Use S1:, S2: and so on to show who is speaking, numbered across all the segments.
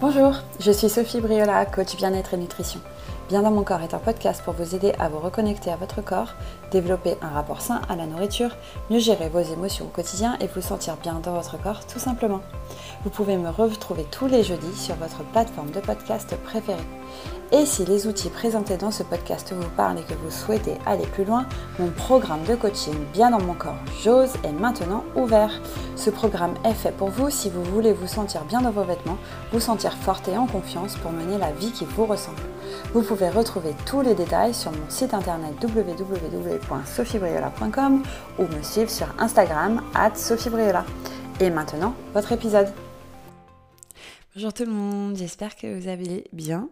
S1: Bonjour, je suis Sophie Briola, coach bien-être et nutrition. Bien dans mon corps est un podcast pour vous aider à vous reconnecter à votre corps, développer un rapport sain à la nourriture, mieux gérer vos émotions au quotidien et vous sentir bien dans votre corps tout simplement. Vous pouvez me retrouver tous les jeudis sur votre plateforme de podcast préférée. Et si les outils présentés dans ce podcast vous parlent et que vous souhaitez aller plus loin, mon programme de coaching Bien dans mon corps, j'ose est maintenant ouvert. Ce programme est fait pour vous si vous voulez vous sentir bien dans vos vêtements, vous sentir forte et en confiance pour mener la vie qui vous ressemble. Vous pouvez retrouver tous les détails sur mon site internet www.sophiebriola.com ou me suivre sur Instagram at sophiebriola. Et maintenant, votre épisode. Bonjour tout le monde, j'espère que vous allez bien.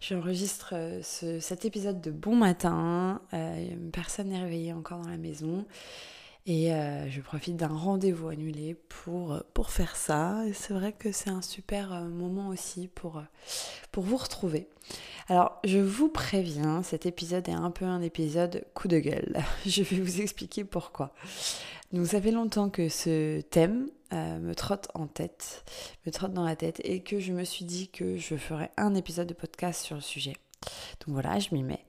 S1: J'enregistre euh, cet épisode de bon matin. Euh, personne n'est réveillé encore dans la maison. Et euh, je profite d'un rendez-vous annulé pour, pour faire ça. C'est vrai que c'est un super moment aussi pour, pour vous retrouver. Alors, je vous préviens, cet épisode est un peu un épisode coup de gueule. Je vais vous expliquer pourquoi. Donc, ça fait longtemps que ce thème euh, me trotte en tête, me trotte dans la tête, et que je me suis dit que je ferais un épisode de podcast sur le sujet. Donc voilà, je m'y mets.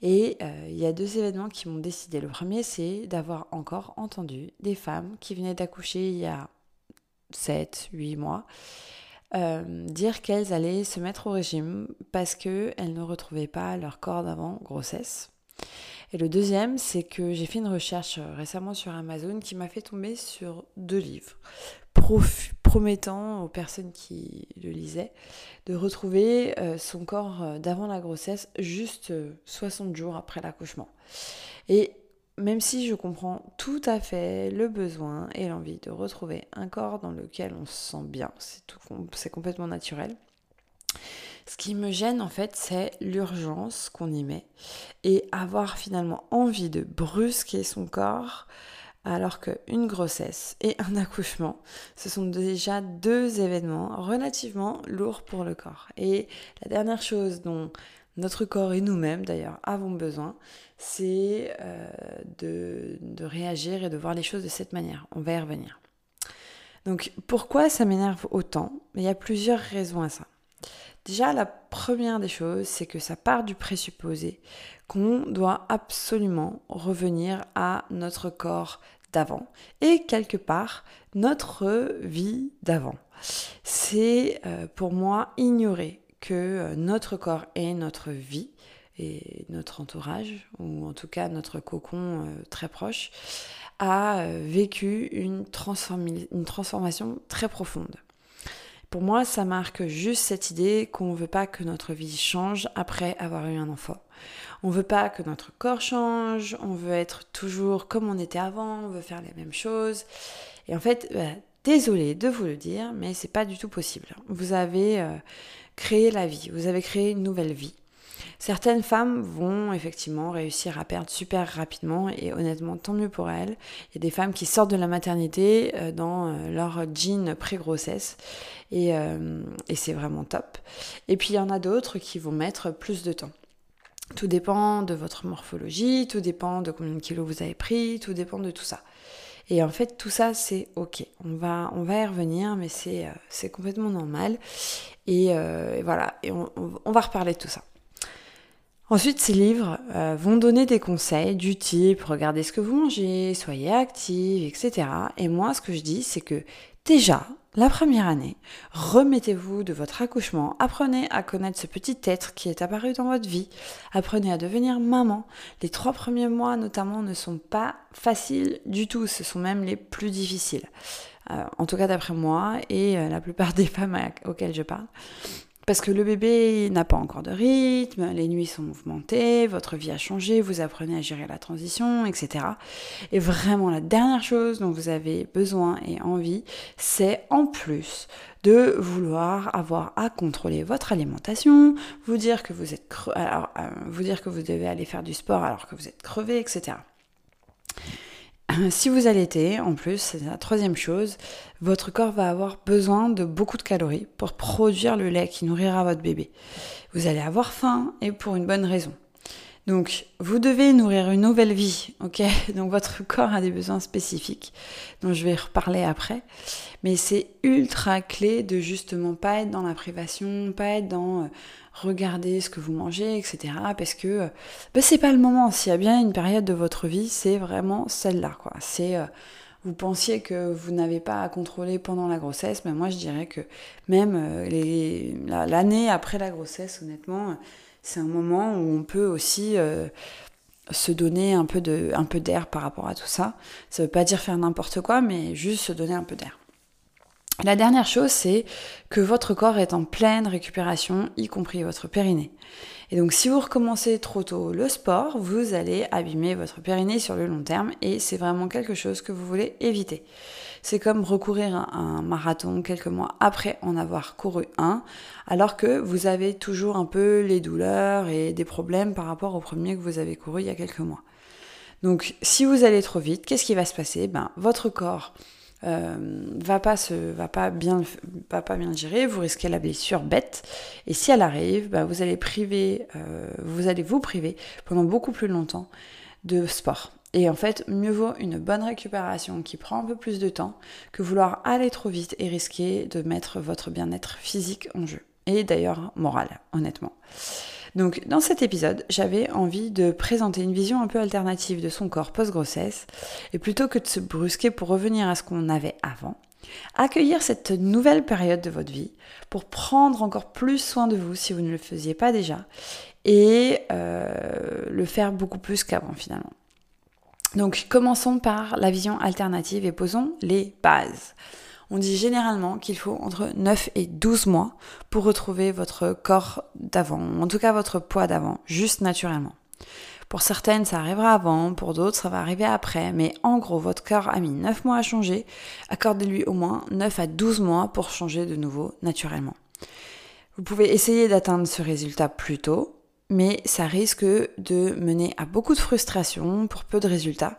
S1: Et euh, il y a deux événements qui m'ont décidé. Le premier, c'est d'avoir encore entendu des femmes qui venaient d'accoucher il y a 7, 8 mois euh, dire qu'elles allaient se mettre au régime parce qu'elles ne retrouvaient pas leur corps d'avant grossesse. Et le deuxième, c'est que j'ai fait une recherche euh, récemment sur Amazon qui m'a fait tomber sur deux livres promettant aux personnes qui le lisaient de retrouver euh, son corps euh, d'avant la grossesse juste 60 jours après l'accouchement. Et même si je comprends tout à fait le besoin et l'envie de retrouver un corps dans lequel on se sent bien, c'est complètement naturel, ce qui me gêne en fait, c'est l'urgence qu'on y met et avoir finalement envie de brusquer son corps alors qu'une grossesse et un accouchement, ce sont déjà deux événements relativement lourds pour le corps. Et la dernière chose dont notre corps et nous-mêmes d'ailleurs avons besoin, c'est euh, de, de réagir et de voir les choses de cette manière. On va y revenir. Donc pourquoi ça m'énerve autant? Il y a plusieurs raisons à ça. Déjà, la première des choses, c'est que ça part du présupposé qu'on doit absolument revenir à notre corps d'avant et quelque part notre vie d'avant. C'est euh, pour moi ignorer que euh, notre corps est notre vie et notre entourage, ou en tout cas notre cocon euh, très proche, a vécu une transformation très profonde. Pour moi, ça marque juste cette idée qu'on ne veut pas que notre vie change après avoir eu un enfant. On ne veut pas que notre corps change, on veut être toujours comme on était avant, on veut faire les mêmes choses. Et en fait, bah, désolé de vous le dire, mais c'est pas du tout possible. Vous avez euh, créé la vie, vous avez créé une nouvelle vie. Certaines femmes vont effectivement réussir à perdre super rapidement et honnêtement tant mieux pour elles. Il y a des femmes qui sortent de la maternité euh, dans euh, leur jean pré-grossesse et, euh, et c'est vraiment top. Et puis il y en a d'autres qui vont mettre plus de temps. Tout dépend de votre morphologie, tout dépend de combien de kilos vous avez pris, tout dépend de tout ça. Et en fait, tout ça, c'est ok. On va, on va y revenir, mais c'est complètement normal. Et, voilà, et on, on, va reparler de tout ça. Ensuite, ces livres euh, vont donner des conseils du type regardez ce que vous mangez, soyez active, etc. Et moi, ce que je dis, c'est que déjà, la première année, remettez-vous de votre accouchement, apprenez à connaître ce petit être qui est apparu dans votre vie, apprenez à devenir maman. Les trois premiers mois notamment ne sont pas faciles du tout, ce sont même les plus difficiles. Euh, en tout cas d'après moi et euh, la plupart des femmes auxquelles je parle. Parce que le bébé n'a pas encore de rythme, les nuits sont mouvementées, votre vie a changé, vous apprenez à gérer la transition, etc. Et vraiment, la dernière chose dont vous avez besoin et envie, c'est en plus de vouloir avoir à contrôler votre alimentation, vous dire que vous êtes alors, euh, vous dire que vous devez aller faire du sport alors que vous êtes crevé, etc. Si vous allaitez, en plus, c'est la troisième chose, votre corps va avoir besoin de beaucoup de calories pour produire le lait qui nourrira votre bébé. Vous allez avoir faim et pour une bonne raison. Donc, vous devez nourrir une nouvelle vie, ok? Donc, votre corps a des besoins spécifiques, dont je vais reparler après. Mais c'est ultra clé de justement pas être dans la privation, pas être dans euh, regarder ce que vous mangez, etc. Parce que euh, bah, c'est pas le moment. S'il y a bien une période de votre vie, c'est vraiment celle-là, quoi. C'est euh, vous pensiez que vous n'avez pas à contrôler pendant la grossesse, mais moi je dirais que même l'année après la grossesse, honnêtement, c'est un moment où on peut aussi euh, se donner un peu d'air par rapport à tout ça. Ça veut pas dire faire n'importe quoi, mais juste se donner un peu d'air. La dernière chose, c'est que votre corps est en pleine récupération, y compris votre périnée. Et donc si vous recommencez trop tôt le sport, vous allez abîmer votre périnée sur le long terme et c'est vraiment quelque chose que vous voulez éviter. C'est comme recourir à un marathon quelques mois après en avoir couru un, alors que vous avez toujours un peu les douleurs et des problèmes par rapport au premier que vous avez couru il y a quelques mois. Donc si vous allez trop vite, qu'est-ce qui va se passer? Ben, Votre corps euh, va pas se, va pas bien, va pas bien gérer, vous risquez la blessure bête. Et si elle arrive, ben, vous allez priver, euh, vous allez vous priver pendant beaucoup plus longtemps de sport. Et en fait, mieux vaut une bonne récupération qui prend un peu plus de temps que vouloir aller trop vite et risquer de mettre votre bien-être physique en jeu. Et d'ailleurs moral, honnêtement. Donc dans cet épisode, j'avais envie de présenter une vision un peu alternative de son corps post-grossesse, et plutôt que de se brusquer pour revenir à ce qu'on avait avant, accueillir cette nouvelle période de votre vie pour prendre encore plus soin de vous si vous ne le faisiez pas déjà, et euh, le faire beaucoup plus qu'avant finalement. Donc commençons par la vision alternative et posons les bases. On dit généralement qu'il faut entre 9 et 12 mois pour retrouver votre corps d'avant, en tout cas votre poids d'avant, juste naturellement. Pour certaines, ça arrivera avant, pour d'autres, ça va arriver après, mais en gros, votre corps a mis 9 mois à changer, accordez-lui au moins 9 à 12 mois pour changer de nouveau naturellement. Vous pouvez essayer d'atteindre ce résultat plus tôt, mais ça risque de mener à beaucoup de frustration pour peu de résultats.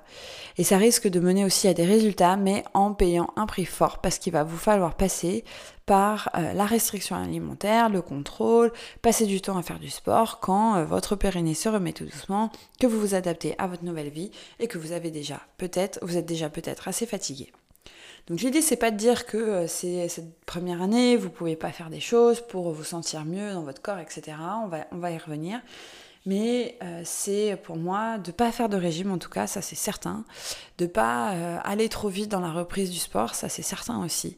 S1: Et ça risque de mener aussi à des résultats, mais en payant un prix fort, parce qu'il va vous falloir passer par euh, la restriction alimentaire, le contrôle, passer du temps à faire du sport quand euh, votre périnée se remet tout doucement, que vous vous adaptez à votre nouvelle vie et que vous avez déjà peut-être, vous êtes déjà peut-être assez fatigué. Donc l'idée c'est pas de dire que euh, c'est cette première année, vous pouvez pas faire des choses pour vous sentir mieux dans votre corps, etc. On va, y revenir. Mais euh, c'est pour moi de pas faire de régime en tout cas, ça c'est certain. De pas euh, aller trop vite dans la reprise du sport, ça c'est certain aussi.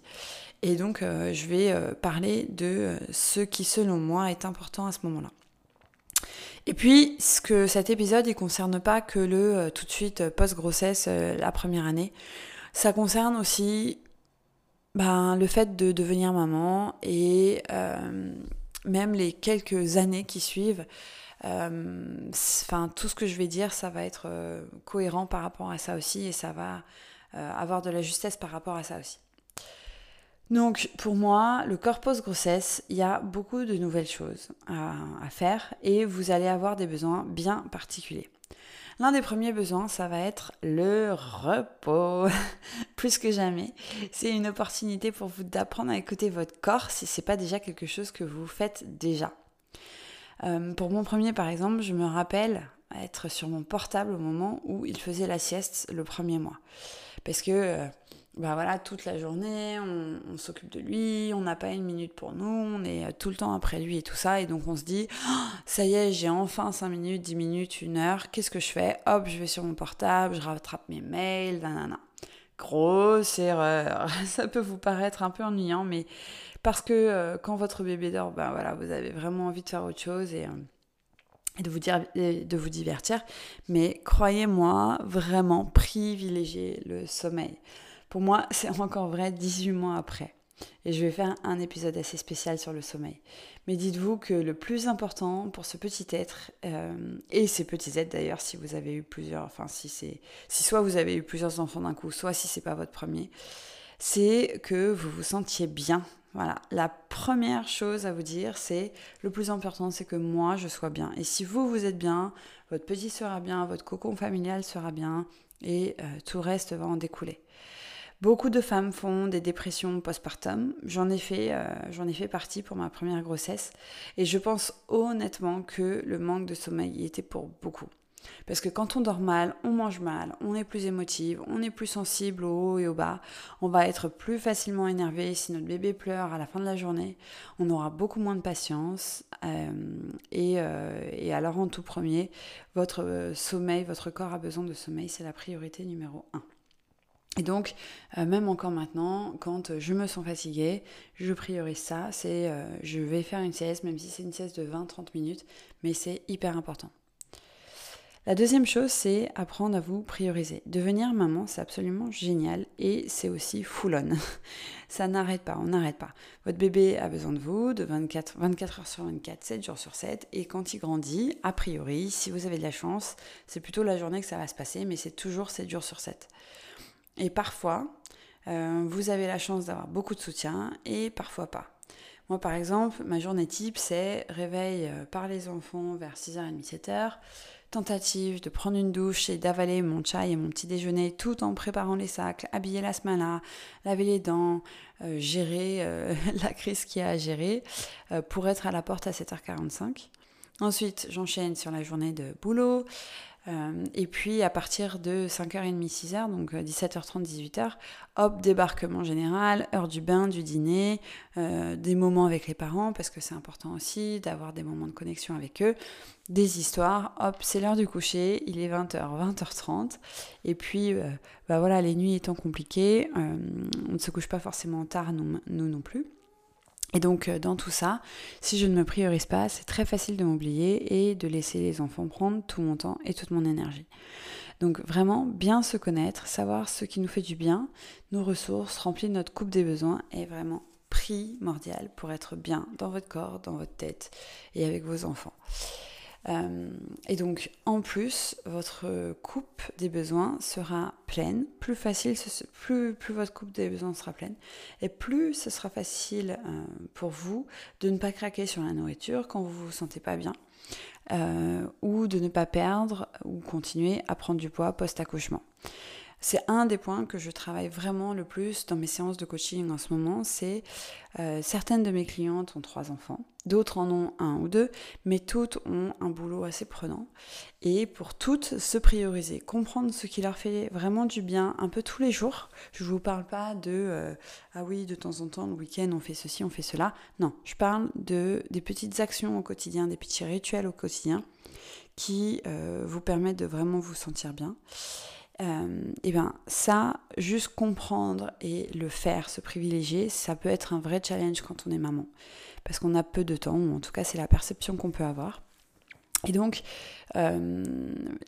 S1: Et donc je vais parler de ce qui selon moi est important à ce moment-là. Et puis, ce que cet épisode, il concerne pas que le tout de suite post-grossesse, la première année. Ça concerne aussi ben, le fait de devenir maman et euh, même les quelques années qui suivent. Euh, enfin, tout ce que je vais dire, ça va être euh, cohérent par rapport à ça aussi et ça va avoir de la justesse par rapport à ça aussi. Donc pour moi, le corps post-grossesse, il y a beaucoup de nouvelles choses à, faire et vous allez avoir des besoins bien particuliers. L'un des premiers besoins, ça va être le repos. Plus que jamais, c'est une opportunité pour vous d'apprendre à écouter votre corps si c'est pas déjà quelque chose que vous faites déjà. Euh, pour mon premier, par exemple, je me rappelle être sur mon portable au moment où il faisait la sieste le premier mois. Parce que euh, bah voilà, toute la journée, on, s'occupe de lui, on n'a pas une minute pour nous, on est euh, tout le temps après lui et tout ça, et donc on se dit, oh, ça y est, j'ai enfin 5 minutes, 10 minutes, 1 heure, qu'est-ce que je fais? Hop, je vais sur mon portable, je rattrape mes mails, nanana. Grosse erreur, ça peut vous paraître un peu ennuyant, mais parce que euh, quand votre bébé dort, ben voilà, vous avez vraiment envie de faire autre chose et... Euh, et de vous, dire, de vous divertir. Mais croyez-moi, vraiment privilégiez le sommeil. Pour moi, c'est encore vrai 18 mois après. Et je vais faire un épisode assez spécial sur le sommeil. Mais dites-vous que le plus important pour ce petit être, euh, et ces petits êtres d'ailleurs, si vous avez eu plusieurs, enfin si c'est, si soit vous avez eu plusieurs enfants d'un coup, soit si c'est pas votre premier, c'est que vous vous sentiez bien. Voilà, la première chose à vous dire, c'est le plus important, c'est que moi je sois bien. Et si vous vous êtes bien, votre petit sera bien, votre cocon familial sera bien, et euh, tout reste va en découler. Beaucoup de femmes font des dépressions postpartum. J'en ai fait, euh, j'en ai fait partie pour ma première grossesse, et je pense honnêtement que le manque de sommeil y était pour beaucoup. Parce que quand on dort mal, on mange mal, on est plus émotive, on est plus sensible au haut et au bas, on va être plus facilement énervé si notre bébé pleure à la fin de la journée, on aura beaucoup moins de patience. Euh, et, euh, et, alors en tout premier, votre sommeil, votre corps a besoin de sommeil, c'est la priorité numéro un. Et donc, même encore maintenant, quand je me sens fatiguée, je priorise ça. C'est, je vais faire une sieste, même si c'est une sieste de 20-30 minutes, mais c'est hyper important. La deuxième chose, c'est apprendre à vous prioriser. Devenir maman, c'est absolument génial et c'est aussi full on. Ça n'arrête pas, on n'arrête pas. Votre bébé a besoin de vous de 24, 24 heures sur 24, 7 jours sur 7 et quand il grandit, a priori, si vous avez de la chance, c'est plutôt la journée que ça va se passer, mais c'est toujours 7 jours sur 7. Et parfois, euh, vous avez la chance d'avoir beaucoup de soutien et parfois pas. Moi, par exemple, ma journée type, c'est réveil euh, par les enfants vers 6h30, 7h, tentative de prendre une douche et d'avaler mon chai et mon petit déjeuner tout en préparant les sacs, habiller la smala, laver les dents, euh, gérer la crise qu'il y a à gérer pour être à la porte à 7h45. Ensuite, j'enchaîne sur la journée de boulot, euh, et puis à partir de 5h30, 6h, donc 17h30, euh, 18h, hop, débarquement général, heure du bain, du dîner, euh, des moments avec les parents, parce que c'est important aussi d'avoir des moments de connexion avec eux, des histoires, hop, c'est l'heure du coucher, il est 20h, 20h30, et puis bah voilà, les nuits étant compliquées, on ne se couche pas forcément tard, nous non plus. Et donc euh, dans tout ça, si je ne me priorise pas, c'est très facile de m'oublier et de laisser les enfants prendre tout mon temps et toute mon énergie. Donc vraiment bien se connaître, savoir ce qui nous fait du bien, nos ressources, remplir notre coupe des besoins est vraiment primordial pour être bien dans votre corps, dans votre tête et avec vos enfants. Euh, et donc, en plus, votre coupe des besoins sera pleine. Plus facile, plus, votre coupe des besoins sera pleine. Et plus ce sera facile euh, pour vous de ne pas craquer sur la nourriture quand vous vous sentez pas bien. Euh, ou de ne pas perdre ou continuer à prendre du poids post-accouchement. C'est un des points que je travaille vraiment le plus dans mes séances de coaching en ce moment. C'est euh, certaines de mes clientes ont trois enfants, d'autres en ont un ou deux, mais toutes ont un boulot assez prenant. Et pour toutes, se prioriser, comprendre ce qui leur fait vraiment du bien un peu tous les jours. Je ne vous parle pas de euh, ah oui, de temps en temps, le week-end, on fait ceci, on fait cela. Non, je parle de des petites actions au quotidien, des petits rituels au quotidien qui euh, vous permettent de vraiment vous sentir bien euh, eh bien ça, juste comprendre et le faire, se privilégier, ça peut être un vrai challenge quand on est maman. Parce qu'on a peu de temps, ou en tout cas c'est la perception qu'on peut avoir. Et donc, euh,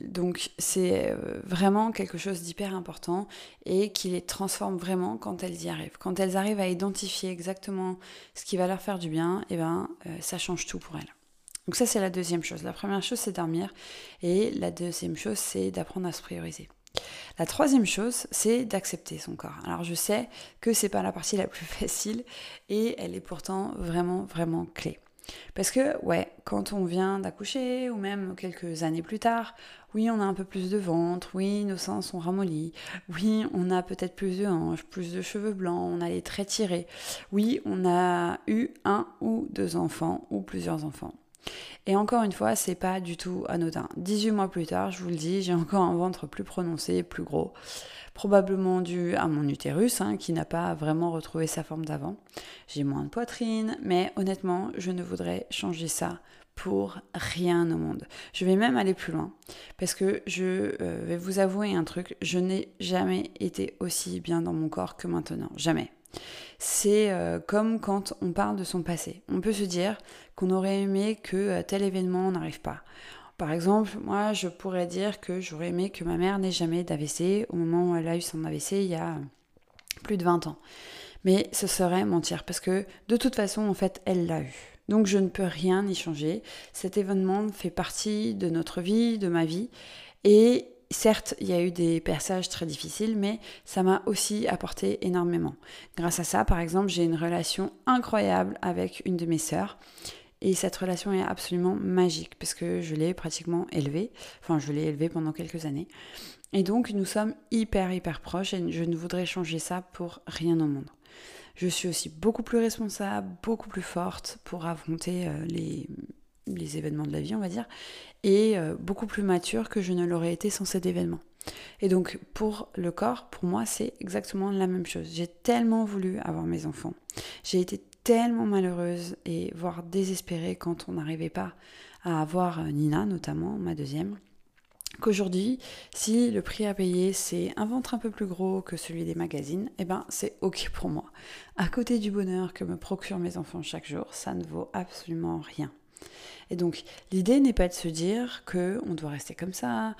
S1: donc c'est euh, vraiment quelque chose d'hyper important et qui les transforme vraiment quand elles y arrivent. Quand elles arrivent à identifier exactement ce qui va leur faire du bien, et ben, ça change tout pour elles. Donc ça, c'est la deuxième chose. La première chose, c'est dormir. Et la deuxième chose, c'est d'apprendre à se prioriser. La troisième chose, c'est d'accepter son corps. Alors je sais que c'est pas la partie la plus facile et elle est pourtant vraiment vraiment clé. Parce que ouais, quand on vient d'accoucher ou même quelques années plus tard, oui, on a un peu plus de ventre, oui, nos seins sont ramollis, oui, on a peut-être plus de hanches, plus de cheveux blancs, on a les traits tirés, oui, on a eu un ou deux enfants ou plusieurs enfants. Et encore une fois, c'est pas du tout anodin. 18 mois plus tard, je vous le dis, j'ai encore un ventre plus prononcé, plus gros. Probablement dû à mon utérus, hein, qui n'a pas vraiment retrouvé sa forme d'avant. J'ai moins de poitrine, mais honnêtement, je ne voudrais changer ça pour rien au monde. Je vais même aller plus loin, parce que je euh, vais vous avouer un truc, je n'ai jamais été aussi bien dans mon corps que maintenant. Jamais. C'est euh, comme quand on parle de son passé. On peut se dire qu'on aurait aimé que euh, tel événement n'arrive pas. Par exemple, moi, je pourrais dire que j'aurais aimé que ma mère n'ait jamais d'AVC au moment où elle a eu son AVC il y a plus de 20 ans. Mais ce serait mentir parce que de toute façon, en fait, elle l'a eu. Donc je ne peux rien y changer. Cet événement fait partie de notre vie, de ma vie. Et certes, il y a eu des passages très difficiles, mais ça m'a aussi apporté énormément. Grâce à ça, par exemple, j'ai une relation incroyable avec une de mes sœurs. Et cette relation est absolument magique parce que je l'ai pratiquement élevée. Enfin, je l'ai élevée pendant quelques années. Et donc nous sommes hyper hyper proches et je ne voudrais changer ça pour rien au monde. Je suis aussi beaucoup plus responsable, beaucoup plus forte pour affronter euh, les, les événements de la vie, on va dire, et euh, beaucoup plus mature que je ne l'aurais été sans cet événement. Et donc pour le corps, pour moi, c'est exactement la même chose. J'ai tellement voulu avoir mes enfants. J'ai été tellement malheureuse et voire désespérée quand on n'arrivait pas à avoir euh, Nina, notamment ma deuxième, qu'aujourd'hui, si le prix à payer c'est un ventre un peu plus gros que celui des magazines, eh ben c'est ok pour moi. À côté du bonheur que me procurent mes enfants chaque jour, ça ne vaut absolument rien. Et donc l'idée n'est pas de se dire que on doit rester comme ça,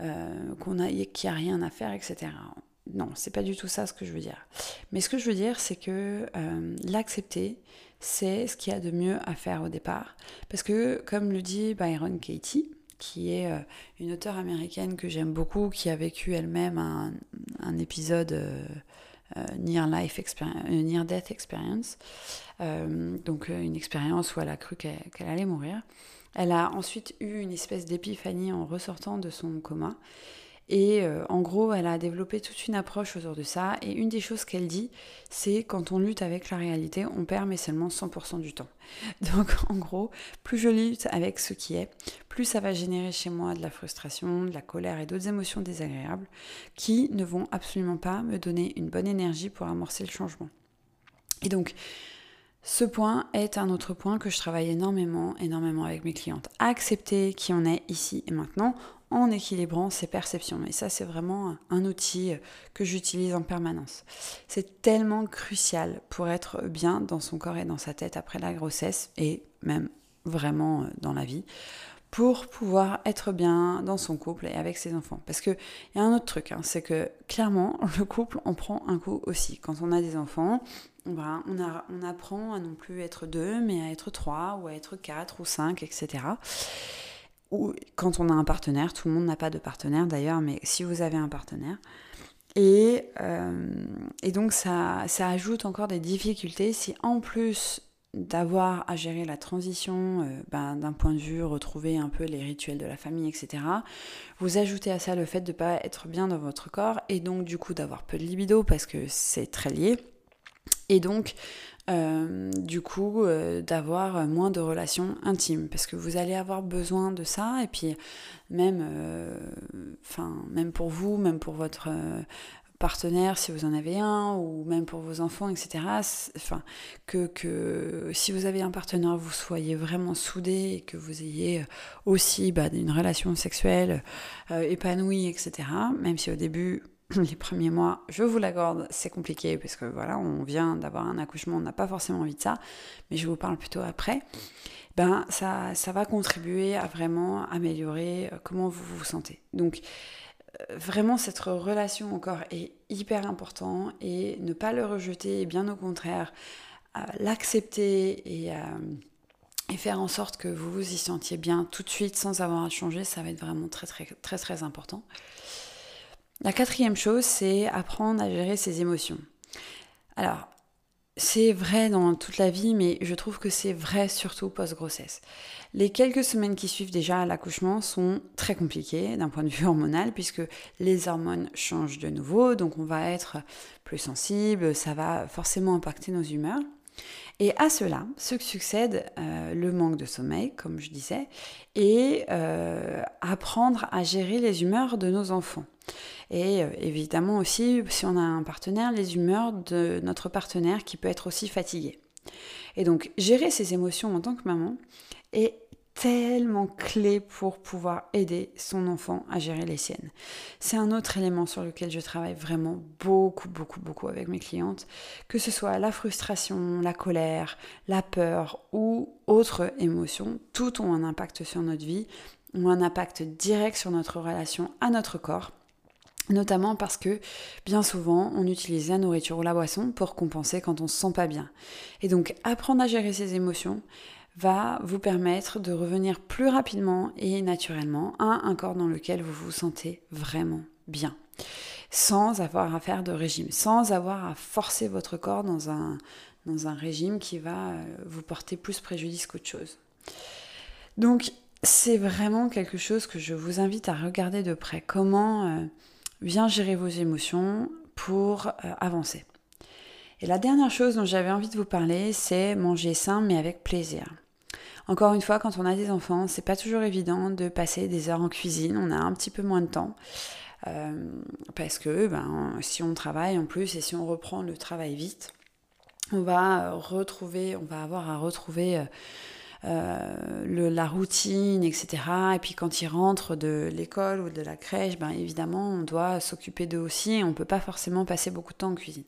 S1: euh, qu'on a, qu'il n'y a rien à faire, etc. Non, c'est pas du tout ça ce que je veux dire. Mais ce que je veux dire, c'est que euh, l'accepter, c'est ce qu'il y a de mieux à faire au départ. Parce que, comme le dit Byron Katie, qui est euh, une auteure américaine que j'aime beaucoup, qui a vécu elle-même un, épisode near life experience, near death experience, donc une expérience où elle a cru qu'elle allait mourir. Elle a ensuite eu une espèce d'épiphanie en ressortant de son coma. Et euh, en gros, elle a développé toute une approche autour de ça. Et une des choses qu'elle dit, c'est quand on lutte avec la réalité, on perd mais seulement 100% du temps. Donc en gros, plus je lutte avec ce qui est, plus ça va générer chez moi de la frustration, de la colère et d'autres émotions désagréables qui ne vont absolument pas me donner une bonne énergie pour amorcer le changement. Et donc, ce point est un autre point que je travaille énormément, énormément avec mes clientes. Accepter qui on est ici et maintenant en équilibrant ses perceptions. Et ça, c'est vraiment un outil que j'utilise en permanence. C'est tellement crucial pour être bien dans son corps et dans sa tête après la grossesse et même vraiment dans la vie pour pouvoir être bien dans son couple et avec ses enfants. Parce qu'il y a un autre truc, hein, c'est que clairement, le couple en prend un coup aussi. Quand on a des enfants, on, on apprend à non plus être deux, mais à être trois, ou à être quatre, ou cinq, etc. Ou quand on a un partenaire, tout le monde n'a pas de partenaire d'ailleurs, mais si vous avez un partenaire, et, euh, donc ça, ça ajoute encore des difficultés si en plus d'avoir à gérer la transition euh, ben, d'un point de vue, retrouver un peu les rituels de la famille, etc. Vous ajoutez à ça le fait de ne pas être bien dans votre corps et donc du coup d'avoir peu de libido parce que c'est très lié. Et donc euh, du coup euh, d'avoir moins de relations intimes parce que vous allez avoir besoin de ça et puis même enfin même pour vous même pour votre partenaire si vous en avez un, ou même pour vos enfants, etc. Enfin, que, que si vous avez un partenaire, vous soyez vraiment soudés et que vous ayez aussi bah, une relation sexuelle euh, épanouie, etc. Même si au début, les premiers mois, je vous l'accorde, c'est compliqué parce que voilà, on vient d'avoir un accouchement, on n'a pas forcément envie de ça, mais je vous parle plutôt après. Ben, ça, ça va contribuer à vraiment améliorer euh, comment vous vous sentez. Donc, vraiment cette relation encore est hyper important et ne pas le rejeter, bien au contraire, l'accepter et, et, faire en sorte que vous vous y sentiez bien tout de suite sans avoir à changer, ça va être vraiment très très très très important. La quatrième chose, c'est apprendre à gérer ses émotions. Alors, c'est vrai dans toute la vie, mais je trouve que c'est vrai surtout post-grossesse. Les quelques semaines qui suivent déjà l'accouchement sont très compliquées d'un point de vue hormonal, puisque les hormones changent de nouveau, donc on va être plus sensible, ça va forcément impacter nos humeurs. Et à cela ce que succède euh, le manque de sommeil, comme je disais, et euh, apprendre à gérer les humeurs de nos enfants. Et euh, évidemment aussi, si on a un partenaire, les humeurs de notre partenaire qui peut être aussi fatigué. Et donc, gérer ses émotions en tant que maman est tellement clé pour pouvoir aider son enfant à gérer les siennes. C'est un autre élément sur lequel je travaille vraiment beaucoup, beaucoup, beaucoup avec mes clientes, que ce soit la frustration, la colère, la peur ou autres émotions, tout ont un impact sur notre vie, ont un impact direct sur notre relation à notre corps notamment parce que bien souvent on utilise la nourriture ou la boisson pour compenser quand on se sent pas bien. Et donc apprendre à gérer ses émotions va vous permettre de revenir plus rapidement et naturellement à un corps dans lequel vous vous sentez vraiment bien, sans avoir à faire de régime, sans avoir à forcer votre corps dans un, dans un régime qui va euh, vous porter plus préjudice qu'autre chose. Donc c'est vraiment quelque chose que je vous invite à regarder de près. Comment bien gérer vos émotions pour avancer. Et la dernière chose dont j'avais envie de vous parler, c'est manger sain mais avec plaisir. Encore une fois, quand on a des enfants, c'est pas toujours évident de passer des heures en cuisine. On a un petit peu moins de temps. Euh, parce que ben, si on travaille en plus et si on reprend le travail vite, on va retrouver, on va avoir à retrouver euh, le, la routine, etc. Et puis quand ils rentrent de l'école ou de la crèche, ben évidemment, on doit s'occuper d'eux aussi et on ne peut pas forcément passer beaucoup de temps en cuisine.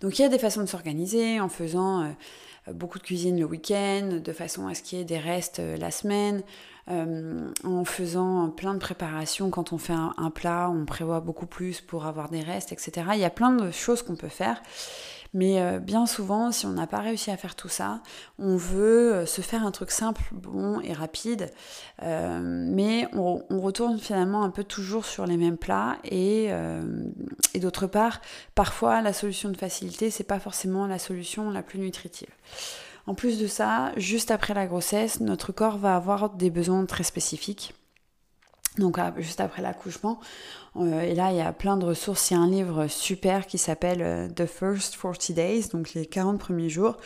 S1: Donc il y a des façons de s'organiser en faisant euh, beaucoup de cuisine le week-end, de façon à ce qu'il y ait des restes la semaine. Euh, en faisant plein de préparations. Quand on fait un, plat, on prévoit beaucoup plus pour avoir des restes, etc. Il y a plein de choses qu'on peut faire. Mais euh, bien souvent, si on n'a pas réussi à faire tout ça, on veut euh, se faire un truc simple, bon et rapide, mais on, retourne finalement un peu toujours sur les mêmes plats. Et, et d'autre part, parfois, la solution de facilité, c'est pas forcément la solution la plus nutritive. En plus de ça, juste après la grossesse, notre corps va avoir des besoins très spécifiques. Donc juste après l'accouchement, euh, et là il y a plein de ressources. Il y a un livre super qui s'appelle euh, The First 40 Days, donc les 40 premiers jours,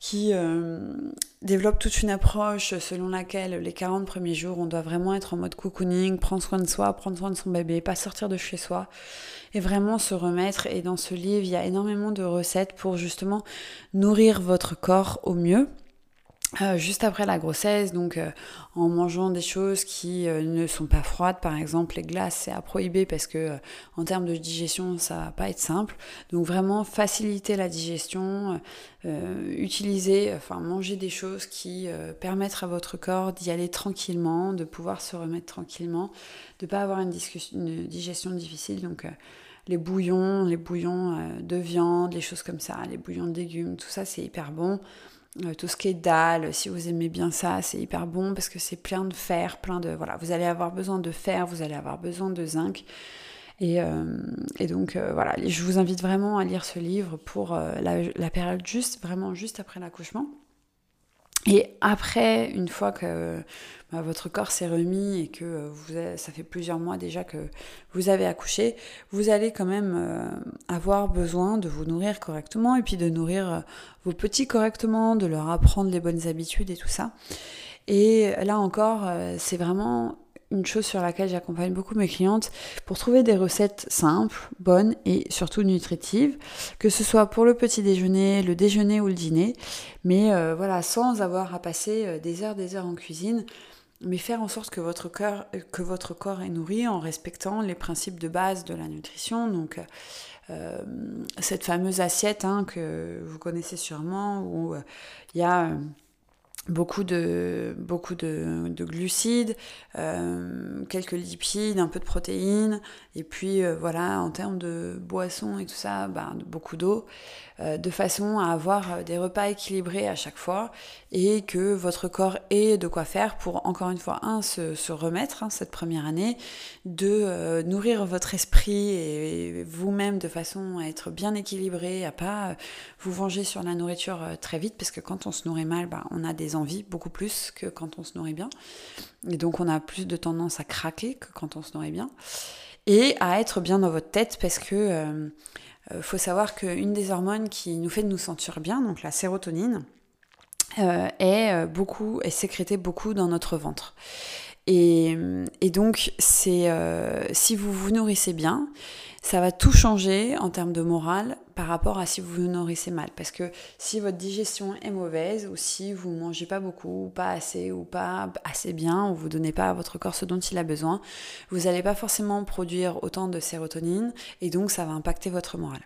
S1: qui euh, développe toute une approche selon laquelle les 40 premiers jours, on doit vraiment être en mode cocooning, prendre soin de soi, prendre soin de son bébé, pas sortir de chez soi, et vraiment se remettre. Et dans ce livre, il y a énormément de recettes pour justement nourrir votre corps au mieux. Euh, juste après la grossesse, donc euh, en mangeant des choses qui euh, ne sont pas froides, par exemple les glaces, c'est à prohiber parce que en termes de digestion, ça va pas être simple. Donc vraiment faciliter la digestion, utiliser, enfin manger des choses qui permettent à votre corps d'y aller tranquillement, de pouvoir se remettre tranquillement, de pas avoir une, une digestion difficile. Donc les bouillons, les bouillons de viande, les choses comme ça, les bouillons de légumes, tout ça c'est hyper bon. Euh, tout ce qui est dalle, si vous aimez bien ça, c'est hyper bon parce que c'est plein de fer, plein de... Voilà, vous allez avoir besoin de fer, vous allez avoir besoin de zinc. Et, euh, donc euh, voilà, je vous invite vraiment à lire ce livre pour la, période juste, vraiment juste après l'accouchement. Et après, une fois que bah, votre corps s'est remis et que vous ça fait plusieurs mois déjà que vous avez accouché, vous allez quand même euh, avoir besoin de vous nourrir correctement et puis de nourrir euh, vos petits correctement, de leur apprendre les bonnes habitudes et tout ça. Et là encore, euh, c'est vraiment une chose sur laquelle j'accompagne beaucoup mes clientes pour trouver des recettes simples, bonnes et surtout nutritives, que ce soit pour le petit déjeuner, le déjeuner ou le dîner, mais euh, voilà, sans avoir à passer euh, des heures, des heures en cuisine, mais faire en sorte que votre, cœur, que votre corps est nourri en respectant les principes de base de la nutrition. Donc, euh, cette fameuse assiette hein, que vous connaissez sûrement, où il y a beaucoup de, beaucoup de, glucides, euh, quelques lipides, un peu de protéines, et puis euh, voilà, en termes de boissons et tout ça, ben, beaucoup d'eau, euh, de façon à avoir des repas équilibrés à chaque fois et que votre corps ait de quoi faire pour, encore une fois, un, se, remettre hein, cette première année, deux, nourrir votre esprit et, vous-même de façon à être bien équilibré, à pas vous venger sur la nourriture très vite, parce que quand on se nourrit mal, ben, on a des beaucoup plus que quand on se nourrit bien. Et donc on a plus de tendance à craquer que quand on se nourrit bien et à être bien dans votre tête parce que euh, euh, faut savoir qu'une des hormones qui nous fait nous sentir bien, donc la sérotonine, euh, est beaucoup est sécrétée beaucoup dans notre ventre. Et, et donc c'est si vous vous nourrissez bien, ça va tout changer en termes de morale par rapport à si vous vous nourrissez mal. Parce que si votre digestion est mauvaise, ou si vous ne mangez pas beaucoup, ou pas assez, ou pas assez bien, ou vous ne donnez pas à votre corps ce dont il a besoin, vous n'allez pas forcément produire autant de sérotonine, et donc ça va impacter votre morale.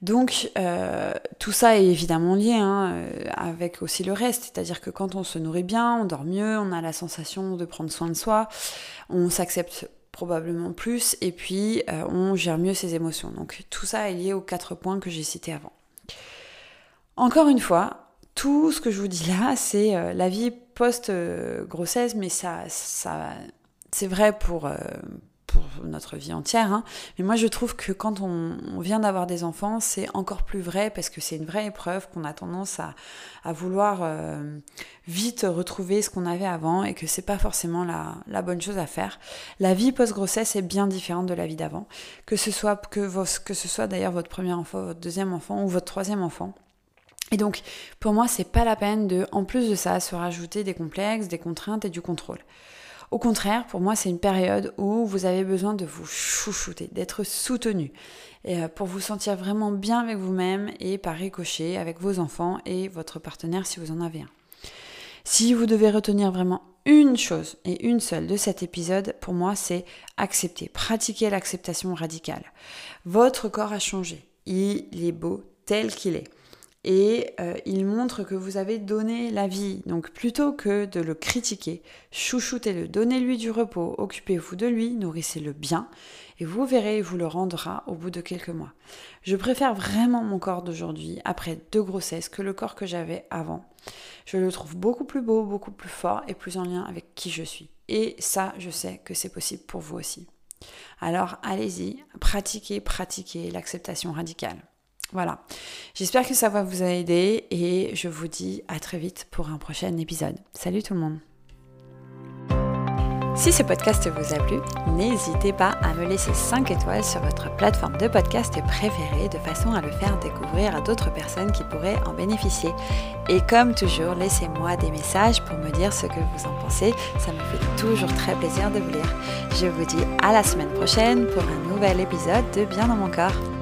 S1: Donc euh, tout ça est évidemment lié hein, euh, avec aussi le reste, c'est-à-dire que quand on se nourrit bien, on dort mieux, on a la sensation de prendre soin de soi, on s'accepte probablement plus, et puis euh, on gère mieux ses émotions. Donc tout ça est lié aux quatre points que j'ai cités avant. Encore une fois, tout ce que je vous dis là, c'est euh, la vie post-grossesse, mais ça, c'est vrai pour, euh, pour notre vie entière. Hein. Mais moi, je trouve que quand on, vient d'avoir des enfants, c'est encore plus vrai parce que c'est une vraie épreuve qu'on a tendance à, vouloir euh, vite retrouver ce qu'on avait avant et que c'est pas forcément la, bonne chose à faire. La vie post-grossesse est bien différente de la vie d'avant. Que ce soit, que, que ce soit d'ailleurs votre premier enfant, votre deuxième enfant ou votre troisième enfant. Et donc, pour moi, c'est pas la peine de, en plus de ça, se rajouter des complexes, des contraintes et du contrôle. Au contraire, pour moi, c'est une période où vous avez besoin de vous chouchouter, d'être soutenu, euh, pour vous sentir vraiment bien avec vous-même et par ricochet avec vos enfants et votre partenaire si vous en avez un. Si vous devez retenir vraiment une chose et une seule de cet épisode, pour moi, c'est accepter, pratiquer l'acceptation radicale. Votre corps a changé. Il est beau tel qu'il est et euh, il montre que vous avez donné la vie. Donc plutôt que de le critiquer, chouchoutez-le, donnez-lui du repos, occupez-vous de lui, nourrissez-le bien, et vous verrez, il vous le rendra au bout de quelques mois. Je préfère vraiment mon corps d'aujourd'hui, après deux grossesses, que le corps que j'avais avant. Je le trouve beaucoup plus beau, beaucoup plus fort et plus en lien avec qui je suis. Et ça, je sais que c'est possible pour vous aussi. Alors allez-y, pratiquez, pratiquez l'acceptation radicale. Voilà, j'espère que ça va vous aider et je vous dis à très vite pour un prochain épisode. Salut tout le monde si ce podcast vous a plu, n'hésitez pas à me laisser 5 étoiles sur votre plateforme de podcast préférée de façon à le faire découvrir à d'autres personnes qui pourraient en bénéficier. Et comme toujours, laissez-moi des messages pour me dire ce que vous en pensez, ça me fait toujours très plaisir de vous lire. Je vous dis à la semaine prochaine pour un nouvel épisode de Bien dans mon corps.